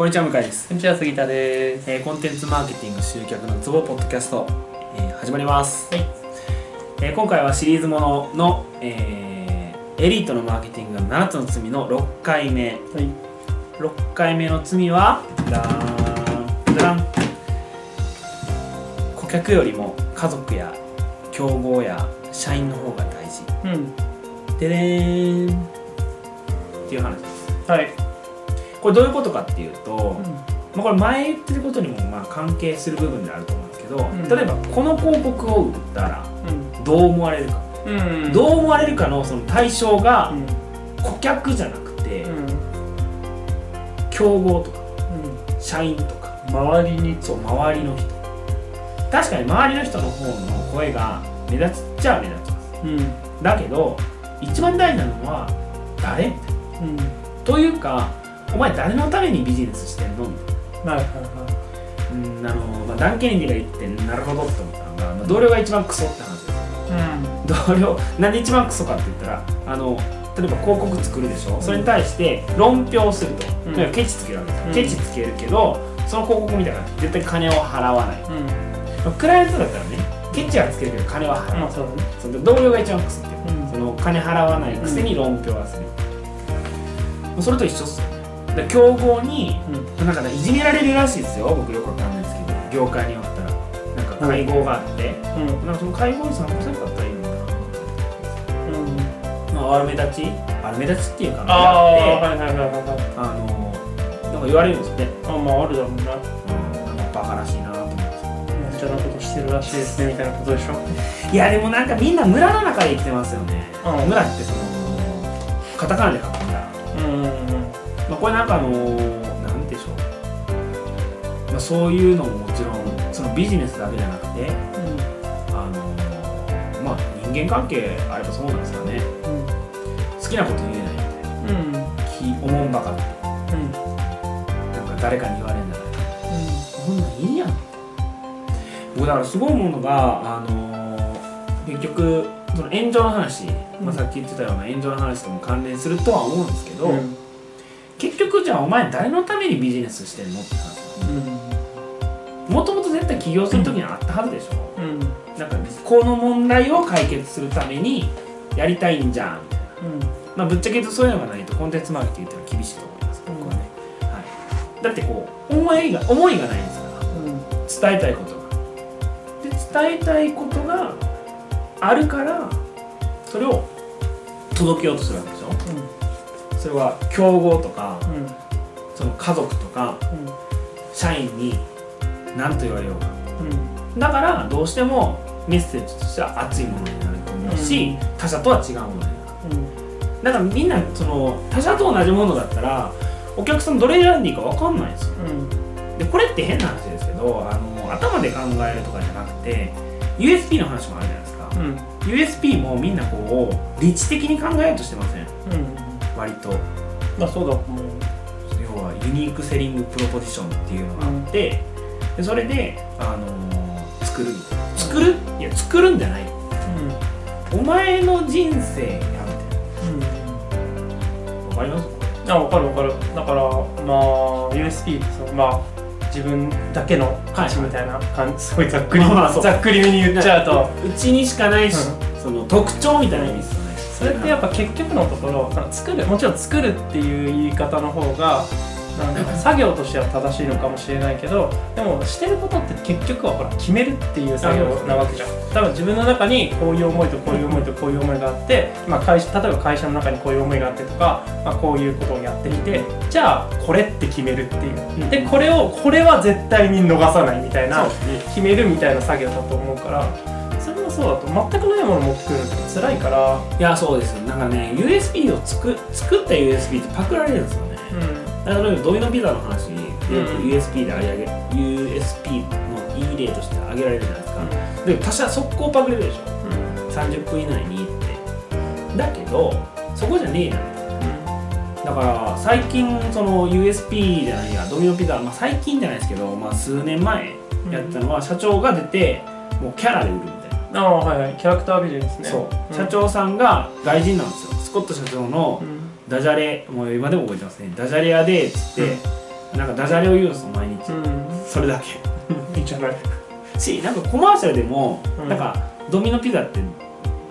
こんにちは向井です、こんにちは杉田です。えーコンテンツマーケティング集客のツボポッドキャスト、えー始まります、はいえー今回はシリーズものの、えーエリートのマーケティングの7つの罪の6回目はい。6回目の罪はダーンダラン顧客よりも家族や競合や社員の方が大事うん。でれーんっていう話ですはい。これどういうことかっていうと、うまあ、これ前言ってることにもまあ関係する部分であると思うんですけど、ん例えばこの広告を売ったらん。どう思われるか、うん。どう思われるかのその対象がうん。顧客じゃなくて、うん。競合とかうん。社員とか周りに。そう周りの人確かに周りの人の方の声が目立つっちゃ目立ちますうん。だけど一番大事なのは誰？みたいうん。なというかお前誰のためにビジネスしてんの？みたいなはいはうんあの、まあ、ダン・ケネディが言ってなるほどって思ったのが、まあ、同僚が一番クソって話です。よいは同僚なんで一番クソかって言ったらあの例えば広告作るでしょ、それに対して論評すると、うん。ケチつけるわけですよ、うん。ケチつけるけどその広告見たら絶対金を払わない。い。うん。まあクライアントだったらねケチはつけるけど金は払わない、まあその同僚が一番クソっていう。うん。その金払わないくせに論評はする、それと一緒っすよ。ねで競合にうん。なんかねいじめられるらしいですよ僕よくわかんないですけど業界によったらなんか会合があって、うん。なんかその会合に参加せなかったらいいのかなうん。まあ悪目立ち？悪目立ちっていうかああ、はいはいはいはい。あのなんか言われるんですよね、あまああるだろうな。うん、なんかバカらしいなと思ってなことしてるらしいですねみたいなことでしょ。いやでもなんかみんな村の中で生きてますよね、うん村ってそのカタカナで書くん。うん。まあ、これなんかあのなんでしょう、まあ、そういうのももちろんそのビジネスだけじゃなくてあのまあ人間関係あればそうなんですかね好きなこと言えないみたいなうん。うん。ばかってうん。なんか誰かに言われるんじゃないこんなんいいやん僕だからすごい思うのがあのー結局その炎上の話、まあ、さっき言ってたような炎上の話とも関連するとは思うんですけど、うん。お前誰のためにビジネスしてんのって話うん。もともと絶対起業する時にはあったはずでしょ、うん。なんかこの問題を解決するためにやりたいんじゃんみたいな。まあぶっちゃけ言うとそういうのがないとコンテンツマーケティングっていうのは厳しいと思います。僕はね、はい、だってこう思いが思いがないんですから。伝えたいことが。で伝えたいことがあるからそれを届けようとするわけでしょ。それは競合とかうん。その家族とかうん。社員に何と言われようかうん。だからどうしてもメッセージとしては熱いものになると思うし、他者とは違うものになるうん。だからみんなその他者と同じものだったらお客さんどれ選んでいいか分かんないですようん。でこれって変な話ですけどあの頭で考えるとかじゃなくて USP の話もあるじゃないですか、うん。USP もみんなこう理知的に考えようとしてません？うん。割とまあそうだう。要はユニークセリングプロポジションっていうのがあって、でそれで、あのー作るみたいな。作る？いや作るんじゃない。お前の人生やみたいな。わかります？あ分かる分かる。だからまあのまあ自分だけの価値みたいな感じ、すごいざっくり、ざっくりめに言っちゃうと。うちにしかないし、その特徴みたいな意味ですそれってやっぱ結局のところなんか作るもちろん作るっていう言い方の方がなんか作業としては正しいのかもしれないけどでもしてることって結局はほら決めるっていう作業なわけじゃん。多分自分の中にこういう思いとこういう思いとこういう思いがあって、まあ、会社例えば会社の中にこういう思いがあってとか、まあ、こういうことをやってきてじゃあこれって決めるっていう。でこれをこれは絶対に逃さないみたいな決めるみたいな作業だと思うからそうだと全くないものを持ってくるのって辛いから、いやそうですなんかね USB を作作った USB ってパクられるんですよね。例えばドミノピザの話でよくうん USB で上げ USP のいい例として挙げられるじゃないですか、で他社速攻パクれるでしょ。30分以内にって。だけどそこじゃねえなだから最近その USP じゃないやドミノピザ、まあ、最近じゃないですけど、まあ、数年前やったのは社長が出てもうキャラで売るああはいはい。キャラクタービジネスね。そう、ん。社長さんが外人なんですよ。スコット社長のうん。ダジャレもう今でも覚えてますね。ダジャレ屋でっつって、なんかダジャレを言うんですよ毎日、うん。それだけ。いいじゃない？しなんかコマーシャルでも、うん。なんかドミノピザって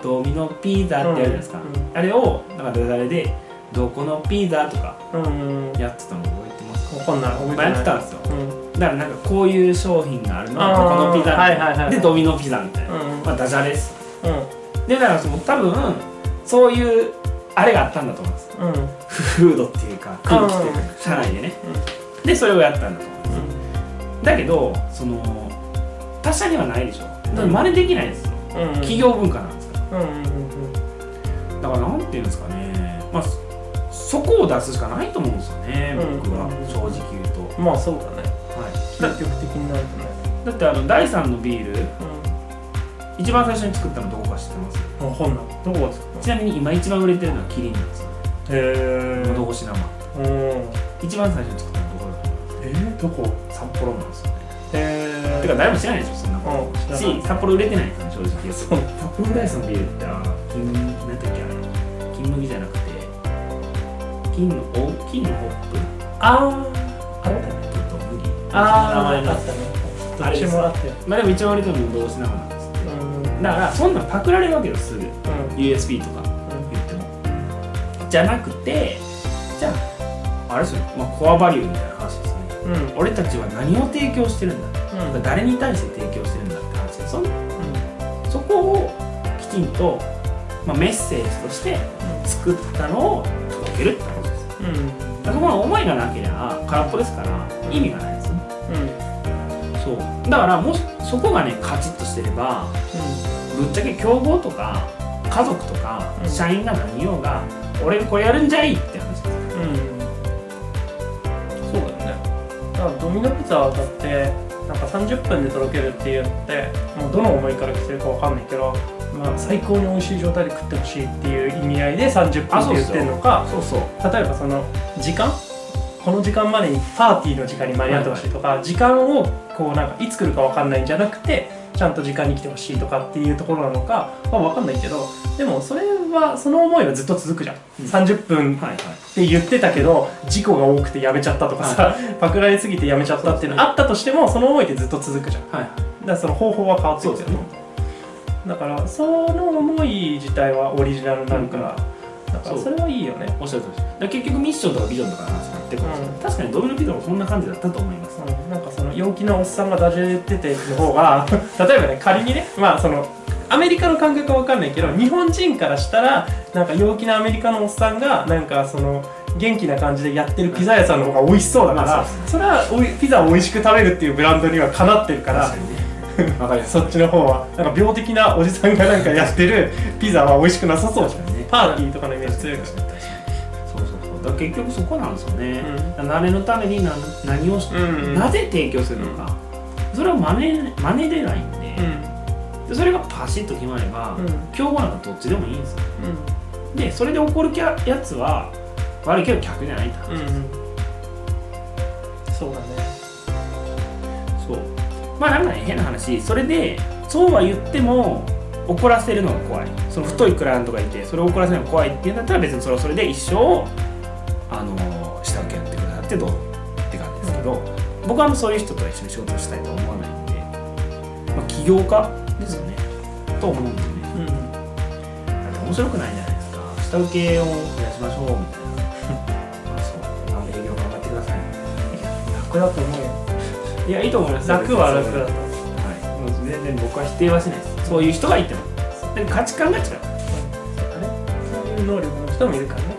ドミノピザってやるじゃないですか、うん。あれをなんかダジャレで「どこのピザ」とかうん。うん。やってたの覚えてますか、わかんない。覚えてまあ、ないやってたんですよ。うんだからなんかこういう商品があるの。はあー。どこのピザみたいな、はいはいはい。でドミノピザみたいな、うん。まあ、ダジャレです。うん。でだからその多分そういうあれがあったんだと思います。うん。フードっていうか空気っていうか社内でね。でそれをやったんだと思います。だけどその他社にはないでしょ。だ真似できないですよ。うん。うん企業文化なんですからうんうんうん。だからなんていうんですかね。まあそそこを出すしかないと思うんですよねうん。僕は。正直言うと、うんまあそうだね。はい、積極的になるとね。だってあの第3のビールう一番最初に作ったのどこか知ってます？んわかんないどこが作っちなみに今一番売れてるのはキリンなんですへ喉越し生。うん。一番最初に作ったのどこだと思いますえー、どこ？札幌なんですよ。ねへえてか誰も知らないでしょそんなこと。し札幌売れてないですね正直。そう。札幌ダイスのビールってあ金何だっけあれ。金麦じゃなくて金のお金のホップ？あああああったね。どっちもあって。まあでも一番売れてるの喉越し生なんですうん。だからそんなんパクられるわけよすぐ。うん。USB とか言っても。じゃなくてじゃああれですよ、まあ、コアバリューみたいな話ですよね。うん。うん俺たちは何を提供してるんだ。誰に対して提供してるんだって話ですよ。ねそこをきちんと、まあ、メッセージとして作ったのを届けるってことですうんうん。だからそこの思いがなければ空っぽですから意味がないそう。だからもしそこがねカチッとしてればぶっちゃけ競合とか家族とかうん。社員が何言おうが、俺これやるんじゃいって話。ですうん。そうだよね。だからドミノピザだってなんか30分で届けるっていうのってもうどの思いから来てるかわかんないけど、まあ、最高に美味しい状態で食ってほしいっていう意味合いで30分って言ってるのかそうそう。例えばその時間この時間までにパーティーの時間に間に合ってほしいとか、時間をこうなんかいつ来るかわかんないんじゃなくてちゃんと時間に来てほしいとかっていうところなのかまあわかんないけどでもそれはその思いはずっと続くじゃん、うん。30分はいはい。って言ってたけど事故が多くてやめちゃったとかさ、パクられすぎてやめちゃったっていうのがあったとしてもその思いってずっと続くじゃん。だかはい。らその方法は変わってくるよね。だからその思い自体はオリジナルになるから、だからそれはいいよね。おっしゃるとり。ですだ結局ミッションとかビジョンとかの話になってくるんですよ、うん。確かにドミノピザもそんな感じだったと思います、うん。なんかその陽気なおっさんがダジャレてての方が 例えばね仮にねまあそのアメリカの感覚は分かんないけど日本人からしたらなんか陽気なアメリカのおっさんがなんかその元気な感じでやってるピザ屋さんの方が美味しそうだから、まあそれはおいピザを美味しく食べるっていうブランドにはかなってるから確かにね。わかりますそっちの方は。なんか病的なおじさんがなんかやってるピザは美味しくなさそうじゃんパーティーとかのイメージ強いから。確かに確かに。そうそうそう。だ結局そこなんですよね、う誰のために何何をし、うんなぜ提供するのか、それを真似真似でないんで,、でそれがパシッと決まれば、うん。うん競合なんかどっちでもいいんですよ。うん。でそれで怒るややつは悪いけど客じゃないって話うんうん。そうだね。そう。まあなんかね変な話。それでそうは言っても怒らせるのが怖い。その太いクライアントがいてそれを怒らせるのが怖いっていうんだったら別にそれはそれで一生あの下請けやってくださってどうぞって感じですけど、僕はもうそういう人と一緒に仕事をしたいとは思わないんで、まあ、起業家ですよね。と思うんでね。うんだって面白くないじゃないですか。下請けを増やしましょうみたいな。まあそう。なんで営業頑張ってください楽だと思うよ。いやいいと思います楽は楽だと。はい、もう全然僕は否定はしないですそういう人がいても。で価値観が違う。そういう能力の人もいるからね。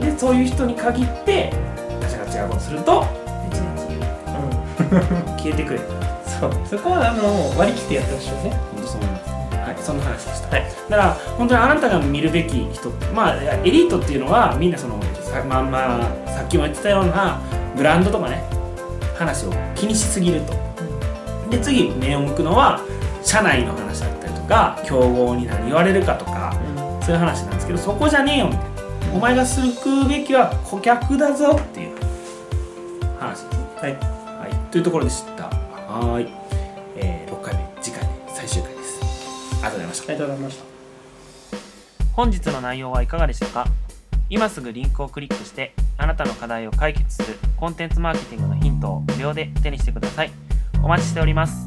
でそういう人に限って他者が違うことすると一日 消えてくれそう。そこはあの割り切ってやってほしいよね。本当そう思います。はいそんな話でした、はい。だから本当にあなたが見るべき人まあエリートっていうのはみんなそのさ,、まあまあ、さっきも言ってたようなブランドとかね話を気にしすぎると。で次目を向くのは社内の話だったりとか競合に何言われるかとかそういう話なんですけどそこじゃねえよみたいな。お前がするべきは顧客だぞっていう話。ですねはい。はい、というところでした。はーい、えー、6回目。次回で最終回です。ありがとうございました。ありがとうございました。本日の内容はいかがでしたか？今すぐリンクをクリックしてあなたの課題を解決するコンテンツマーケティングのヒントを無料で手にしてください。お待ちしております